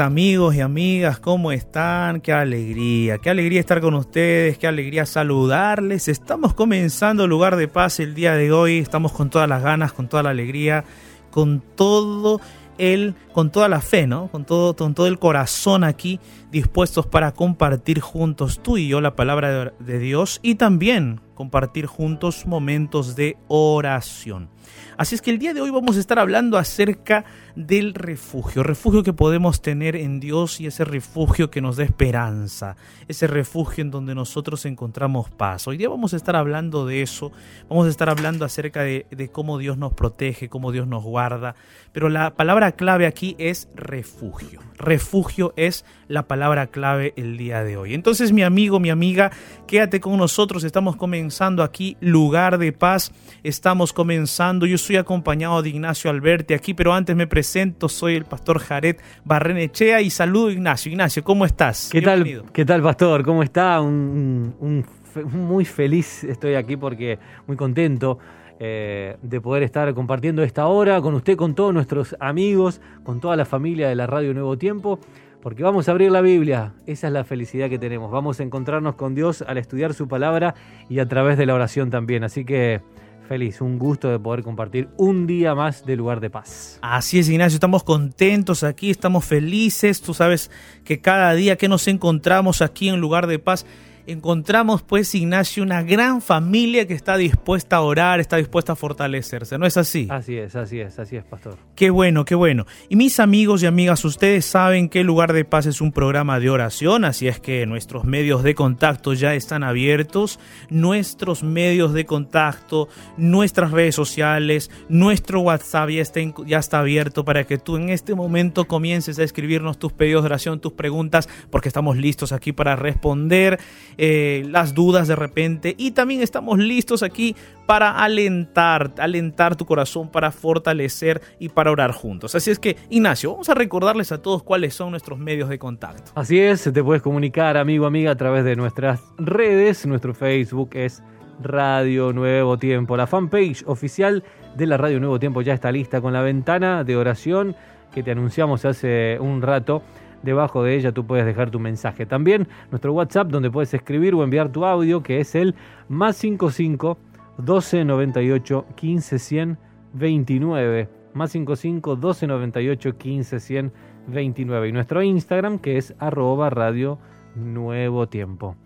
amigos y amigas, ¿cómo están? Qué alegría, qué alegría estar con ustedes, qué alegría saludarles. Estamos comenzando Lugar de Paz el día de hoy, estamos con todas las ganas, con toda la alegría, con todo el, con toda la fe, ¿no? Con todo, con todo el corazón aquí, dispuestos para compartir juntos tú y yo la palabra de Dios y también compartir juntos momentos de oración. Así es que el día de hoy vamos a estar hablando acerca del refugio, refugio que podemos tener en Dios y ese refugio que nos da esperanza, ese refugio en donde nosotros encontramos paz. Hoy día vamos a estar hablando de eso, vamos a estar hablando acerca de, cómo Dios nos protege, cómo Dios nos guarda, pero la palabra clave aquí es refugio. Refugio es la palabra clave el día de hoy. Entonces mi amigo, mi amiga, quédate con nosotros, estamos comenzando aquí lugar de paz, estamos comenzando, yo soy acompañado de Ignacio Alberti aquí, pero antes me presento, soy el pastor Jared Barrenechea y saludo Ignacio. Ignacio, ¿cómo estás? ¿Qué tal, ¿qué tal pastor? ¿Cómo está? Un, muy feliz estoy aquí porque muy contento. Eh, de poder estar compartiendo esta hora con usted, con todos nuestros amigos, con toda la familia de la Radio Nuevo Tiempo, porque vamos a abrir la Biblia. Esa es la felicidad que tenemos. Vamos a encontrarnos con Dios al estudiar su palabra y a través de la oración también. Así que Feliz, un gusto de poder compartir un día más de lugar de paz. Así es, Ignacio, estamos contentos aquí, estamos felices. Tú sabes que cada día que nos encontramos aquí en lugar de paz encontramos pues, Ignacio, una gran familia que está dispuesta a orar, está dispuesta a fortalecerse, ¿no es así? Así es, así es, así es, pastor. Qué bueno, qué bueno. Y mis amigos y amigas, ustedes saben que Lugar de Paz es un programa de oración, así es que nuestros medios de contacto ya están abiertos, nuestros medios de contacto, nuestras redes sociales, nuestro WhatsApp ya está, ya está abierto para que tú en este momento comiences a escribirnos tus pedidos de oración, tus preguntas, porque estamos listos aquí para responder. Eh, las dudas de repente y también estamos listos aquí para alentar, alentar tu corazón, para fortalecer y para orar juntos. Así es que, Ignacio, vamos a recordarles a todos cuáles son nuestros medios de contacto. Así es, te puedes comunicar, amigo, amiga, a través de nuestras redes. Nuestro Facebook es Radio Nuevo Tiempo. La fanpage oficial de la Radio Nuevo Tiempo ya está lista con la ventana de oración que te anunciamos hace un rato Debajo de ella tú puedes dejar tu mensaje. También nuestro WhatsApp donde puedes escribir o enviar tu audio que es el más 55 12 98 15 100 29. Más 55 12 98 15 100 29 y nuestro Instagram que es arroba radio nuevo tiempo.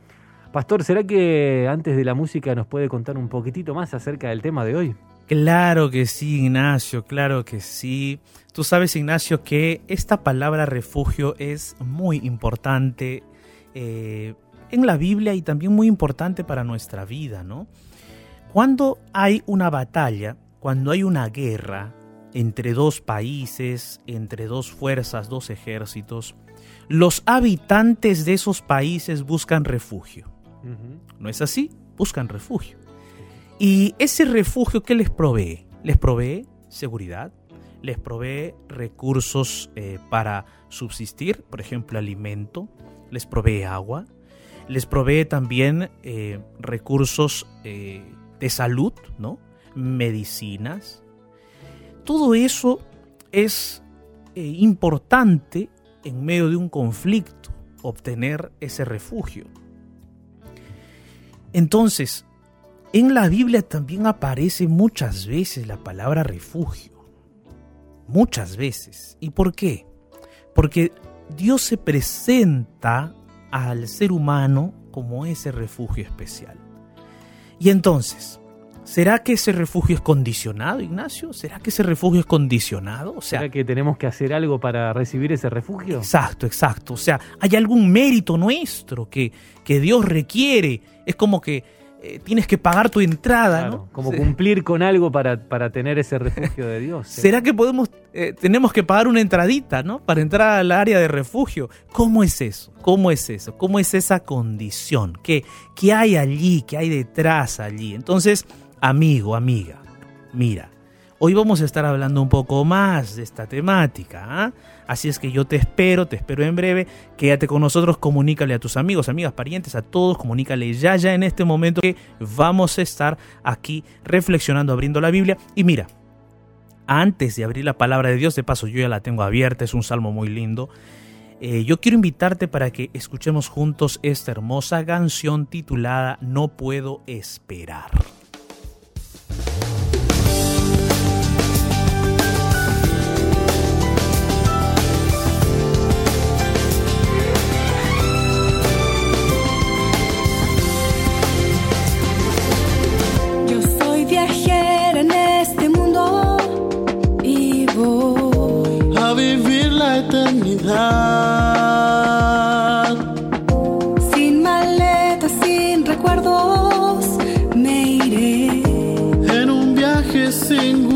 Pastor, ¿será que antes de la música nos puede contar un poquitito más acerca del tema de hoy? Claro que sí, Ignacio, claro que sí. Tú sabes, Ignacio, que esta palabra refugio es muy importante eh, en la Biblia y también muy importante para nuestra vida, ¿no? Cuando hay una batalla, cuando hay una guerra entre dos países, entre dos fuerzas, dos ejércitos, los habitantes de esos países buscan refugio. ¿No es así? Buscan refugio. Y ese refugio, ¿qué les provee? Les provee seguridad, les provee recursos eh, para subsistir, por ejemplo, alimento, les provee agua, les provee también eh, recursos eh, de salud, ¿no? medicinas. Todo eso es importante en medio de un conflicto, obtener ese refugio. Entonces, en la Biblia también aparece muchas veces la palabra refugio. Muchas veces. ¿Y por qué? Porque Dios se presenta al ser humano como ese refugio especial. Y entonces, ¿será que ese refugio es condicionado, Ignacio? ¿Será que ese refugio es condicionado? O sea, ¿Será que tenemos que hacer algo para recibir ese refugio? Exacto, exacto. O sea, ¿hay algún mérito nuestro que, que Dios requiere? Es como que eh, tienes que pagar tu entrada, ¿no? Como cumplir con algo para, para, tener ese refugio de Dios. ¿Será que podemos, eh, tenemos que pagar una entradita, ¿no? Para entrar al área de refugio. ¿Cómo es eso? ¿Cómo es eso? ¿Cómo es esa condición? ¿Qué, qué hay allí? ¿Qué hay detrás allí? Entonces, amigo, amiga, mira, hoy vamos a estar hablando un poco más de esta temática. ¿ah? Así es que yo te espero, te espero en breve. Quédate con nosotros, comunícale a tus amigos, amigas, parientes, a todos, comunícale ya, ya en este momento que vamos a estar aquí reflexionando, abriendo la Biblia. Y mira, antes de abrir la palabra de Dios, de paso yo ya la tengo abierta, es un salmo muy lindo. Eh, yo quiero invitarte para que escuchemos juntos esta hermosa canción titulada No puedo esperar. Sin maleta, sin recuerdos, me iré en un viaje singular.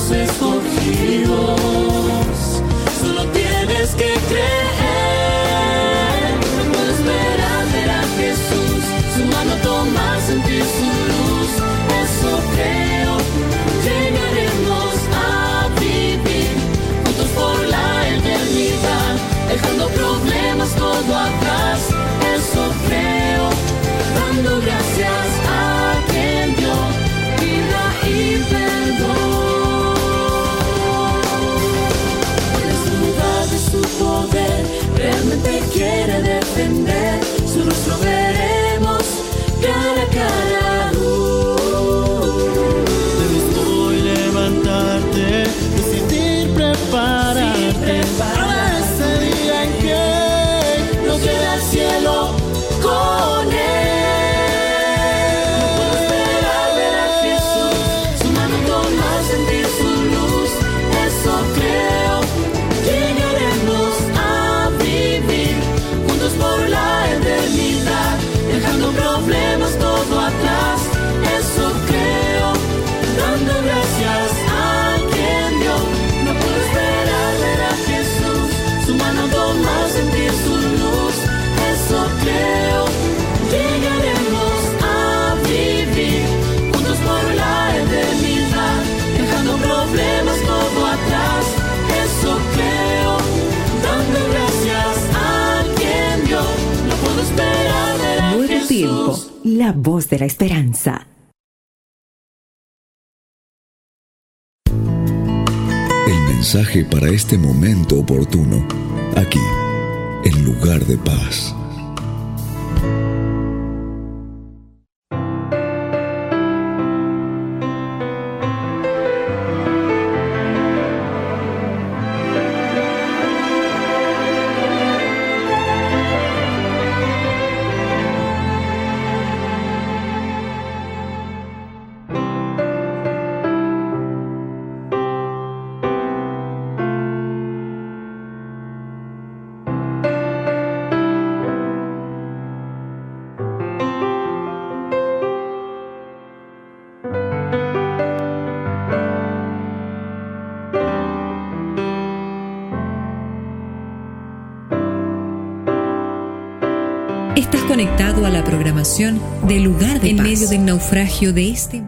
Aquellos escogidos. Quiere defender. La voz de la esperanza. El mensaje para este momento oportuno, aquí, en lugar de paz. Conectado a la programación de Lugar de En medio del naufragio de este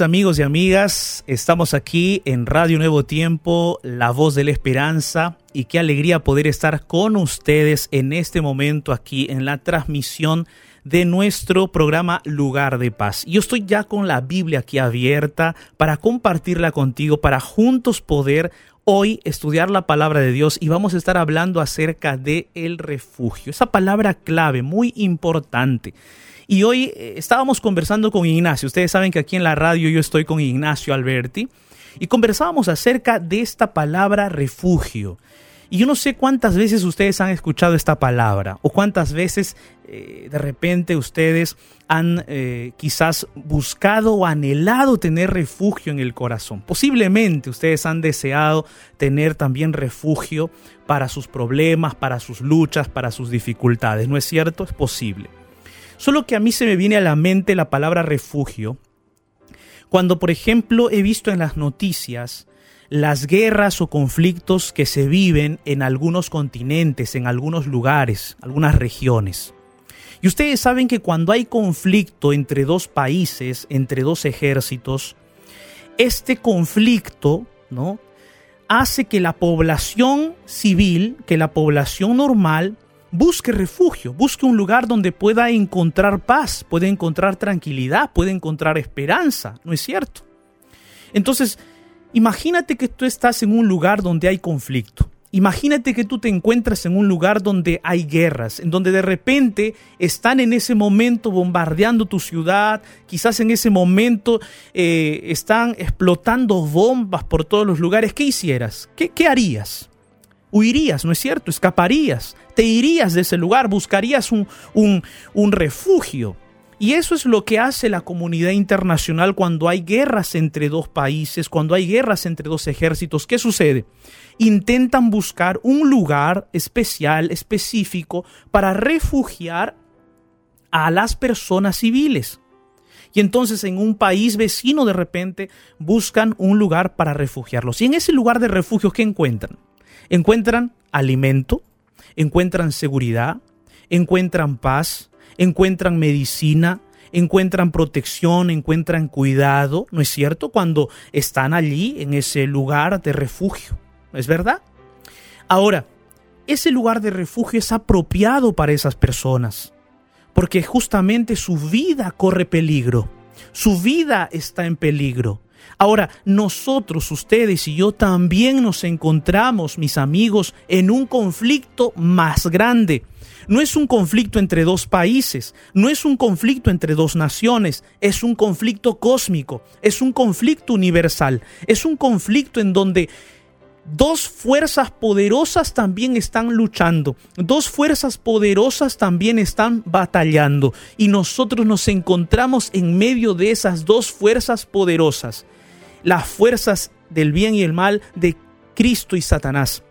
Amigos y amigas, estamos aquí en Radio Nuevo Tiempo, La Voz de la Esperanza, y qué alegría poder estar con ustedes en este momento aquí en la transmisión de nuestro programa Lugar de Paz. Yo estoy ya con la Biblia aquí abierta para compartirla contigo, para juntos poder hoy estudiar la palabra de Dios y vamos a estar hablando acerca de el refugio. Esa palabra clave, muy importante. Y hoy eh, estábamos conversando con Ignacio. Ustedes saben que aquí en la radio yo estoy con Ignacio Alberti y conversábamos acerca de esta palabra refugio. Y yo no sé cuántas veces ustedes han escuchado esta palabra o cuántas veces eh, de repente ustedes han eh, quizás buscado o anhelado tener refugio en el corazón. Posiblemente ustedes han deseado tener también refugio para sus problemas, para sus luchas, para sus dificultades. ¿No es cierto? Es posible. Solo que a mí se me viene a la mente la palabra refugio cuando, por ejemplo, he visto en las noticias las guerras o conflictos que se viven en algunos continentes, en algunos lugares, algunas regiones. Y ustedes saben que cuando hay conflicto entre dos países, entre dos ejércitos, este conflicto, ¿no? hace que la población civil, que la población normal busque refugio, busque un lugar donde pueda encontrar paz, puede encontrar tranquilidad, puede encontrar esperanza, ¿no es cierto? Entonces, imagínate que tú estás en un lugar donde hay conflicto. Imagínate que tú te encuentras en un lugar donde hay guerras, en donde de repente están en ese momento bombardeando tu ciudad, quizás en ese momento eh, están explotando bombas por todos los lugares. ¿Qué hicieras? ¿Qué, qué harías? Huirías, ¿no es cierto? Escaparías, te irías de ese lugar, buscarías un, un, un refugio. Y eso es lo que hace la comunidad internacional cuando hay guerras entre dos países, cuando hay guerras entre dos ejércitos. ¿Qué sucede? Intentan buscar un lugar especial, específico, para refugiar a las personas civiles. Y entonces en un país vecino de repente buscan un lugar para refugiarlos. Y en ese lugar de refugio, ¿qué encuentran? Encuentran alimento, encuentran seguridad, encuentran paz, encuentran medicina, encuentran protección, encuentran cuidado, ¿no es cierto? Cuando están allí en ese lugar de refugio, ¿no es verdad? Ahora, ese lugar de refugio es apropiado para esas personas, porque justamente su vida corre peligro, su vida está en peligro. Ahora, nosotros, ustedes y yo también nos encontramos, mis amigos, en un conflicto más grande. No es un conflicto entre dos países, no es un conflicto entre dos naciones, es un conflicto cósmico, es un conflicto universal, es un conflicto en donde dos fuerzas poderosas también están luchando, dos fuerzas poderosas también están batallando y nosotros nos encontramos en medio de esas dos fuerzas poderosas, las fuerzas del bien y el mal de Cristo y Satanás.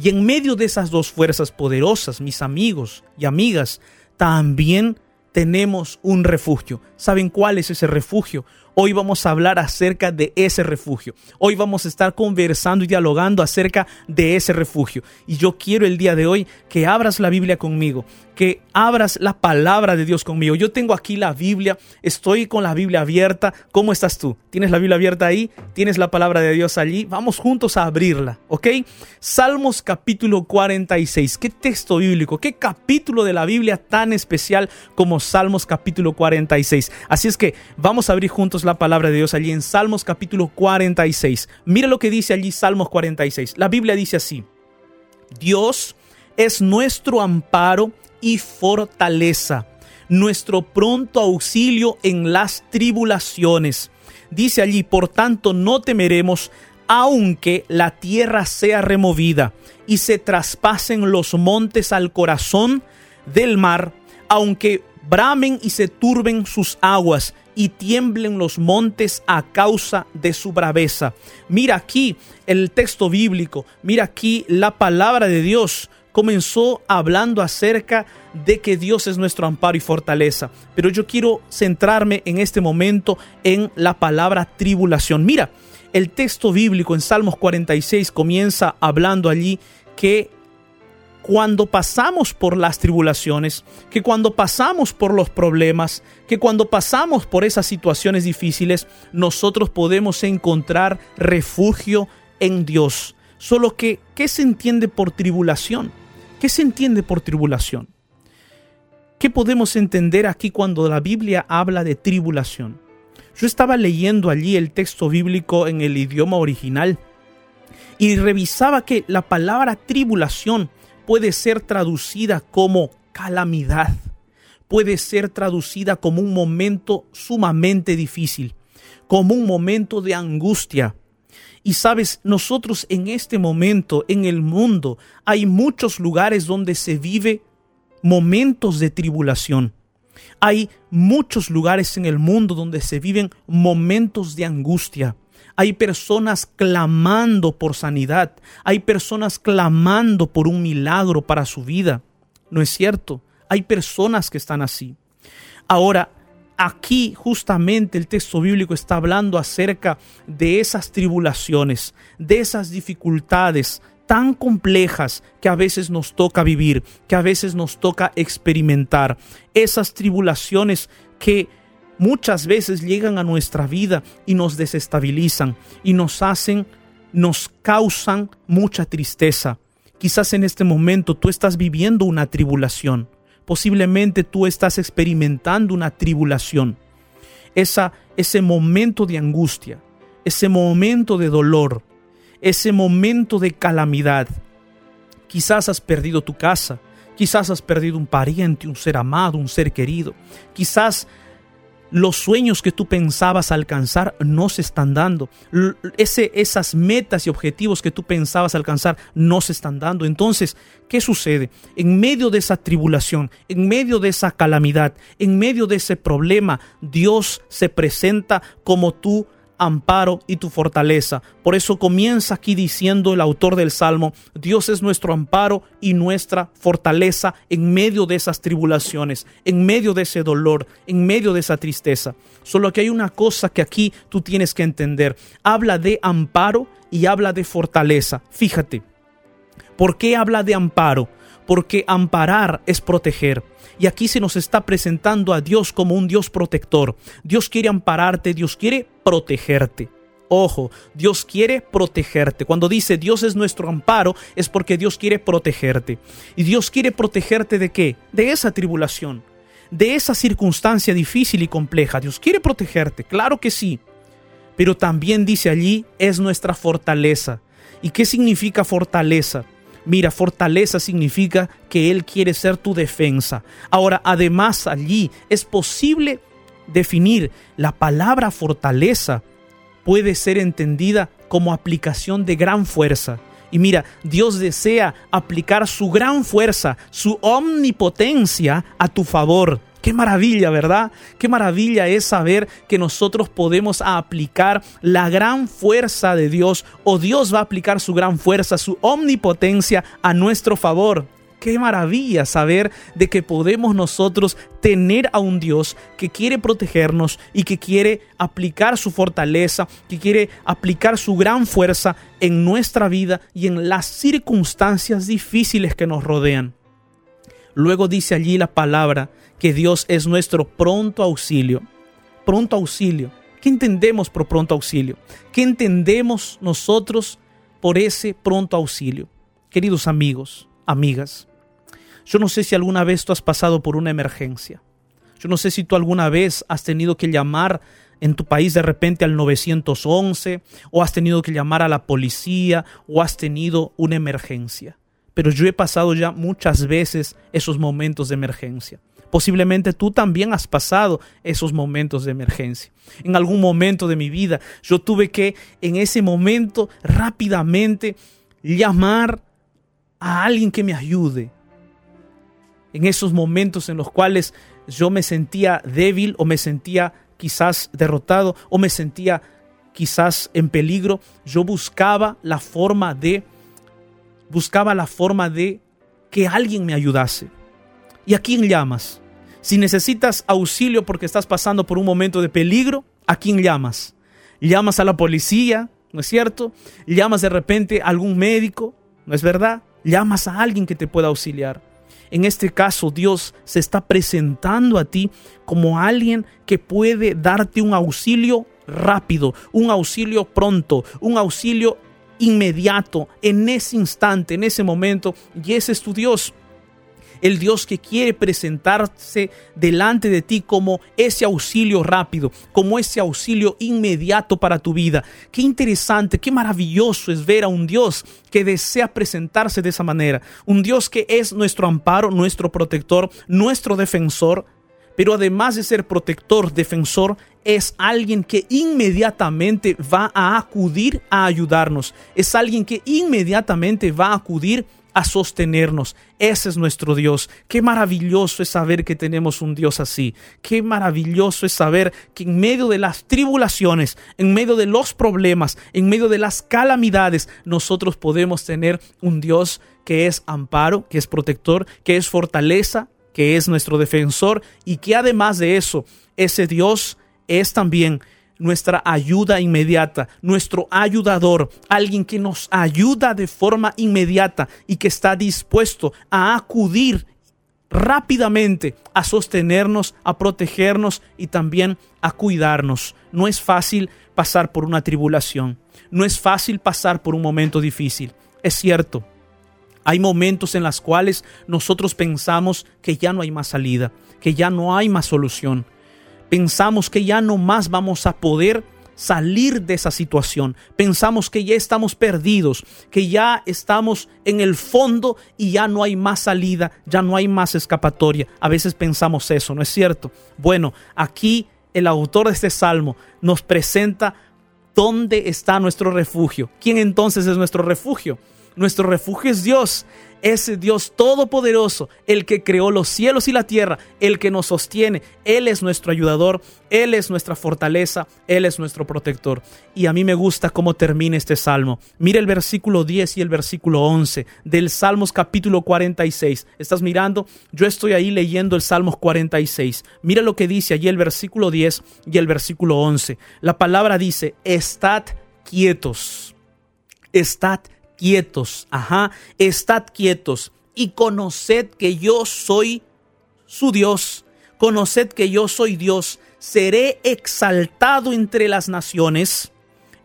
Y en medio de esas dos fuerzas poderosas, mis amigos y amigas, también tenemos un refugio. ¿Saben cuál es ese refugio? Hoy vamos a hablar acerca de ese refugio. Hoy vamos a estar conversando y dialogando acerca de ese refugio. Y yo quiero el día de hoy que abras la Biblia conmigo, que abras la palabra de Dios conmigo. Yo tengo aquí la Biblia, estoy con la Biblia abierta. ¿Cómo estás tú? ¿Tienes la Biblia abierta ahí? ¿Tienes la palabra de Dios allí? Vamos juntos a abrirla, ¿ok? Salmos capítulo 46. ¿Qué texto bíblico? ¿Qué capítulo de la Biblia tan especial como Salmos capítulo 46? Así es que vamos a abrir juntos la palabra de Dios allí en Salmos capítulo 46. Mira lo que dice allí Salmos 46. La Biblia dice así. Dios es nuestro amparo y fortaleza, nuestro pronto auxilio en las tribulaciones. Dice allí, por tanto no temeremos, aunque la tierra sea removida y se traspasen los montes al corazón del mar, aunque bramen y se turben sus aguas y tiemblen los montes a causa de su braveza. Mira aquí el texto bíblico, mira aquí la palabra de Dios comenzó hablando acerca de que Dios es nuestro amparo y fortaleza. Pero yo quiero centrarme en este momento en la palabra tribulación. Mira, el texto bíblico en Salmos 46 comienza hablando allí que cuando pasamos por las tribulaciones, que cuando pasamos por los problemas, que cuando pasamos por esas situaciones difíciles, nosotros podemos encontrar refugio en Dios. Solo que, ¿qué se entiende por tribulación? ¿Qué se entiende por tribulación? ¿Qué podemos entender aquí cuando la Biblia habla de tribulación? Yo estaba leyendo allí el texto bíblico en el idioma original y revisaba que la palabra tribulación puede ser traducida como calamidad, puede ser traducida como un momento sumamente difícil, como un momento de angustia, y sabes, nosotros en este momento, en el mundo, hay muchos lugares donde se vive momentos de tribulación. Hay muchos lugares en el mundo donde se viven momentos de angustia. Hay personas clamando por sanidad. Hay personas clamando por un milagro para su vida. ¿No es cierto? Hay personas que están así. Ahora, aquí justamente el texto bíblico está hablando acerca de esas tribulaciones, de esas dificultades tan complejas que a veces nos toca vivir, que a veces nos toca experimentar, esas tribulaciones que muchas veces llegan a nuestra vida y nos desestabilizan y nos hacen, nos causan mucha tristeza. Quizás en este momento tú estás viviendo una tribulación Posiblemente tú estás experimentando una tribulación, esa, ese momento de angustia, ese momento de dolor, ese momento de calamidad. Quizás has perdido tu casa, quizás has perdido un pariente, un ser amado, un ser querido. Quizás los sueños que tú pensabas alcanzar no se están dando. Ese, esas metas y objetivos que tú pensabas alcanzar no se están dando. Entonces, ¿qué sucede? En medio de esa tribulación, en medio de esa calamidad, en medio de ese problema, Dios se presenta como tu amparo y tu fortaleza. Por eso comienza aquí diciendo el autor del Salmo, Dios es nuestro amparo y nuestra fortaleza en medio de esas tribulaciones, en medio de ese dolor, en medio de esa tristeza. Solo que hay una cosa que aquí tú tienes que entender. Habla de amparo y habla de fortaleza. Fíjate, ¿por qué habla de amparo? Porque amparar es proteger. Y aquí se nos está presentando a Dios como un Dios protector. Dios quiere ampararte, Dios quiere protegerte. Ojo, Dios quiere protegerte. Cuando dice Dios es nuestro amparo, es porque Dios quiere protegerte. ¿Y Dios quiere protegerte de qué? De esa tribulación, de esa circunstancia difícil y compleja. Dios quiere protegerte, claro que sí. Pero también dice allí, es nuestra fortaleza. ¿Y qué significa fortaleza? Mira, fortaleza significa que Él quiere ser tu defensa. Ahora, además allí es posible definir la palabra fortaleza puede ser entendida como aplicación de gran fuerza. Y mira, Dios desea aplicar su gran fuerza, su omnipotencia a tu favor. Qué maravilla, ¿verdad? Qué maravilla es saber que nosotros podemos aplicar la gran fuerza de Dios o Dios va a aplicar su gran fuerza, su omnipotencia a nuestro favor. Qué maravilla saber de que podemos nosotros tener a un Dios que quiere protegernos y que quiere aplicar su fortaleza, que quiere aplicar su gran fuerza en nuestra vida y en las circunstancias difíciles que nos rodean. Luego dice allí la palabra que Dios es nuestro pronto auxilio. Pronto auxilio. ¿Qué entendemos por pronto auxilio? ¿Qué entendemos nosotros por ese pronto auxilio? Queridos amigos, amigas, yo no sé si alguna vez tú has pasado por una emergencia. Yo no sé si tú alguna vez has tenido que llamar en tu país de repente al 911 o has tenido que llamar a la policía o has tenido una emergencia. Pero yo he pasado ya muchas veces esos momentos de emergencia. Posiblemente tú también has pasado esos momentos de emergencia. En algún momento de mi vida yo tuve que en ese momento rápidamente llamar a alguien que me ayude. En esos momentos en los cuales yo me sentía débil o me sentía quizás derrotado o me sentía quizás en peligro, yo buscaba la forma de buscaba la forma de que alguien me ayudase. ¿Y a quién llamas? Si necesitas auxilio porque estás pasando por un momento de peligro, ¿a quién llamas? ¿Llamas a la policía? ¿No es cierto? ¿Llamas de repente a algún médico? ¿No es verdad? ¿Llamas a alguien que te pueda auxiliar? En este caso, Dios se está presentando a ti como alguien que puede darte un auxilio rápido, un auxilio pronto, un auxilio inmediato, en ese instante, en ese momento. Y ese es tu Dios. El Dios que quiere presentarse delante de ti como ese auxilio rápido, como ese auxilio inmediato para tu vida. Qué interesante, qué maravilloso es ver a un Dios que desea presentarse de esa manera. Un Dios que es nuestro amparo, nuestro protector, nuestro defensor. Pero además de ser protector, defensor, es alguien que inmediatamente va a acudir a ayudarnos. Es alguien que inmediatamente va a acudir a sostenernos. Ese es nuestro Dios. Qué maravilloso es saber que tenemos un Dios así. Qué maravilloso es saber que en medio de las tribulaciones, en medio de los problemas, en medio de las calamidades, nosotros podemos tener un Dios que es amparo, que es protector, que es fortaleza, que es nuestro defensor y que además de eso, ese Dios es también nuestra ayuda inmediata, nuestro ayudador, alguien que nos ayuda de forma inmediata y que está dispuesto a acudir rápidamente a sostenernos, a protegernos y también a cuidarnos. No es fácil pasar por una tribulación, no es fácil pasar por un momento difícil. Es cierto, hay momentos en los cuales nosotros pensamos que ya no hay más salida, que ya no hay más solución. Pensamos que ya no más vamos a poder salir de esa situación. Pensamos que ya estamos perdidos, que ya estamos en el fondo y ya no hay más salida, ya no hay más escapatoria. A veces pensamos eso, ¿no es cierto? Bueno, aquí el autor de este salmo, nos presenta dónde está nuestro refugio. ¿Quién entonces es nuestro refugio? Nuestro refugio es Dios ese Dios todopoderoso, el que creó los cielos y la tierra, el que nos sostiene. Él es nuestro ayudador, Él es nuestra fortaleza, Él es nuestro protector. Y a mí me gusta cómo termina este salmo. Mira el versículo 10 y el versículo 11 del Salmos capítulo 46. ¿Estás mirando? Yo estoy ahí leyendo el Salmos 46. Mira lo que dice allí el versículo 10 y el versículo 11. La palabra dice, estad quietos. Estad quietos quietos, ajá, estad quietos y conoced que yo soy su Dios, conoced que yo soy Dios, seré exaltado entre las naciones,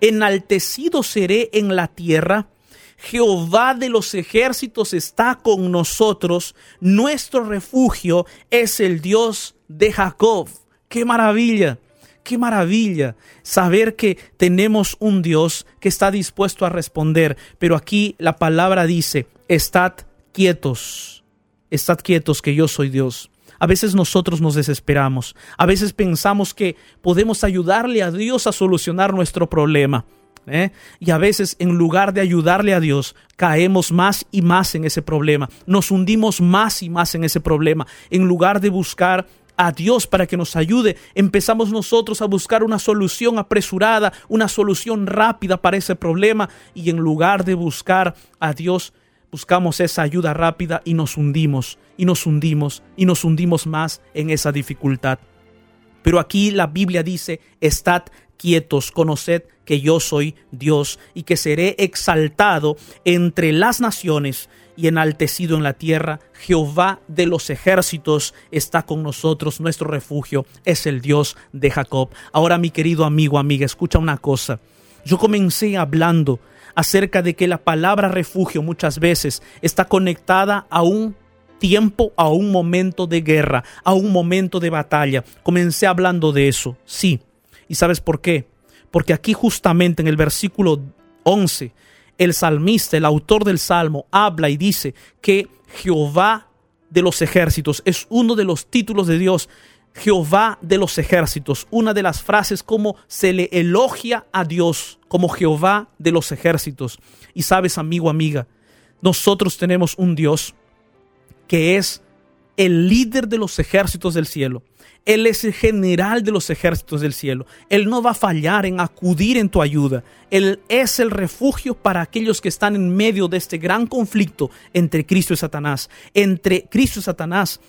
enaltecido seré en la tierra. Jehová de los ejércitos está con nosotros, nuestro refugio es el Dios de Jacob. ¡Qué maravilla! Qué maravilla saber que tenemos un Dios que está dispuesto a responder. Pero aquí la palabra dice, estad quietos, estad quietos que yo soy Dios. A veces nosotros nos desesperamos, a veces pensamos que podemos ayudarle a Dios a solucionar nuestro problema. ¿eh? Y a veces en lugar de ayudarle a Dios, caemos más y más en ese problema, nos hundimos más y más en ese problema, en lugar de buscar a Dios para que nos ayude, empezamos nosotros a buscar una solución apresurada, una solución rápida para ese problema y en lugar de buscar a Dios, buscamos esa ayuda rápida y nos hundimos, y nos hundimos, y nos hundimos más en esa dificultad. Pero aquí la Biblia dice, estad quietos, conoced que yo soy Dios y que seré exaltado entre las naciones y enaltecido en la tierra. Jehová de los ejércitos está con nosotros, nuestro refugio es el Dios de Jacob. Ahora mi querido amigo, amiga, escucha una cosa. Yo comencé hablando acerca de que la palabra refugio muchas veces está conectada a un tiempo, a un momento de guerra, a un momento de batalla. Comencé hablando de eso, sí. ¿Y sabes por qué? Porque aquí justamente en el versículo 11 el salmista, el autor del salmo, habla y dice que Jehová de los ejércitos es uno de los títulos de Dios. Jehová de los ejércitos, una de las frases como se le elogia a Dios como Jehová de los ejércitos. Y sabes, amigo, amiga, nosotros tenemos un Dios que es el líder de los ejércitos del cielo. Él es el general de los ejércitos del cielo. Él no va a fallar en acudir en tu ayuda. Él es el refugio para aquellos que están en medio de este gran conflicto entre Cristo y Satanás. Entre Cristo y Satanás,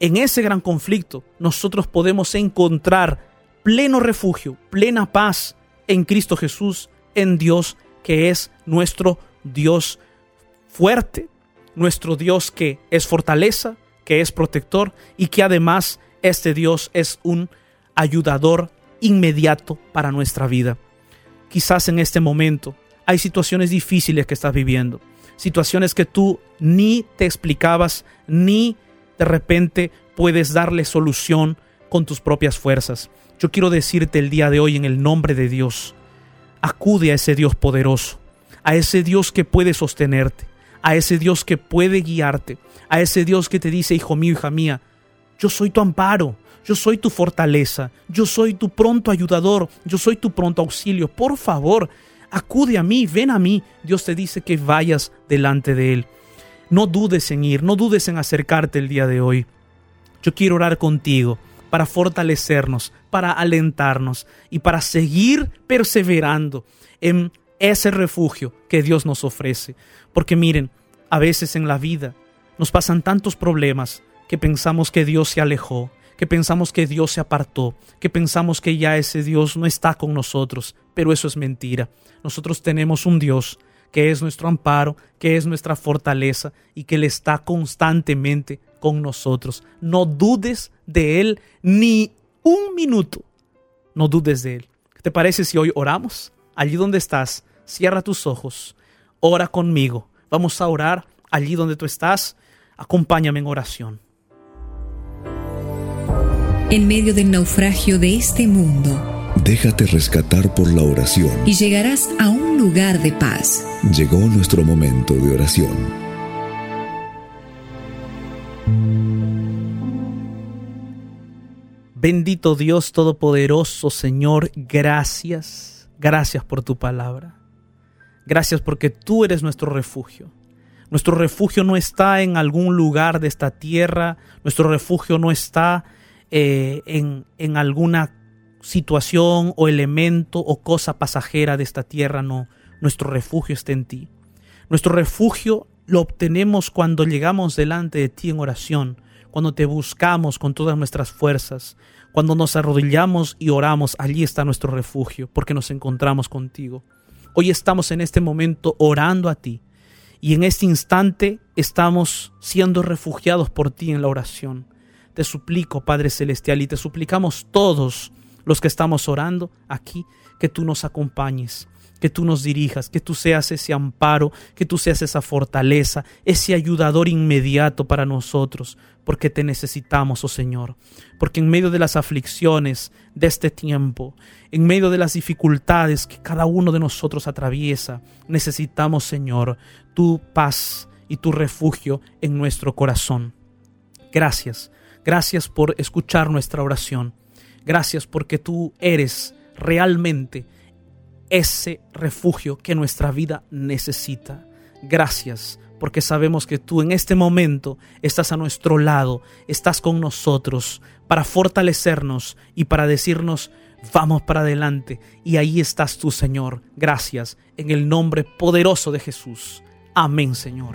en ese gran conflicto, nosotros podemos encontrar pleno refugio, plena paz en Cristo Jesús, en Dios, que es nuestro Dios fuerte, nuestro Dios que es fortaleza, que es protector y que además este Dios es un ayudador inmediato para nuestra vida. Quizás en este momento hay situaciones difíciles que estás viviendo, situaciones que tú ni te explicabas, ni de repente puedes darle solución con tus propias fuerzas. Yo quiero decirte el día de hoy en el nombre de Dios, acude a ese Dios poderoso, a ese Dios que puede sostenerte, a ese Dios que puede guiarte, a ese Dios que te dice, hijo mío, hija mía, yo soy tu amparo, yo soy tu fortaleza, yo soy tu pronto ayudador, yo soy tu pronto auxilio. Por favor, acude a mí, ven a mí. Dios te dice que vayas delante de Él. No dudes en ir, no dudes en acercarte el día de hoy. Yo quiero orar contigo para fortalecernos, para alentarnos y para seguir perseverando en ese refugio que Dios nos ofrece. Porque miren, a veces en la vida nos pasan tantos problemas, que pensamos que Dios se alejó, que pensamos que Dios se apartó, que pensamos que ya ese Dios no está con nosotros, pero eso es mentira. Nosotros tenemos un Dios que es nuestro amparo, que es nuestra fortaleza y que Él está constantemente con nosotros. No dudes de Él ni un minuto. No dudes de Él. ¿Qué te parece si hoy oramos? Allí donde estás, cierra tus ojos, ora conmigo. Vamos a orar allí donde tú estás. Acompáñame en oración en medio del naufragio de este mundo. Déjate rescatar por la oración. Y llegarás a un lugar de paz. Llegó nuestro momento de oración. Bendito Dios Todopoderoso, Señor, gracias, gracias por tu palabra. Gracias porque tú eres nuestro refugio. Nuestro refugio no está en algún lugar de esta tierra, nuestro refugio no está eh, en, en alguna situación o elemento o cosa pasajera de esta tierra, no. Nuestro refugio está en ti. Nuestro refugio lo obtenemos cuando llegamos delante de ti en oración, cuando te buscamos con todas nuestras fuerzas, cuando nos arrodillamos y oramos, allí está nuestro refugio, porque nos encontramos contigo. Hoy estamos en este momento orando a ti y en este instante estamos siendo refugiados por ti en la oración. Te suplico, Padre Celestial, y te suplicamos todos los que estamos orando aquí, que tú nos acompañes, que tú nos dirijas, que tú seas ese amparo, que tú seas esa fortaleza, ese ayudador inmediato para nosotros, porque te necesitamos, oh Señor, porque en medio de las aflicciones de este tiempo, en medio de las dificultades que cada uno de nosotros atraviesa, necesitamos, Señor, tu paz y tu refugio en nuestro corazón. Gracias, gracias por escuchar nuestra oración. Gracias porque tú eres realmente ese refugio que nuestra vida necesita. Gracias porque sabemos que tú en este momento estás a nuestro lado, estás con nosotros para fortalecernos y para decirnos, vamos para adelante. Y ahí estás tú, Señor. Gracias en el nombre poderoso de Jesús. Amén, Señor.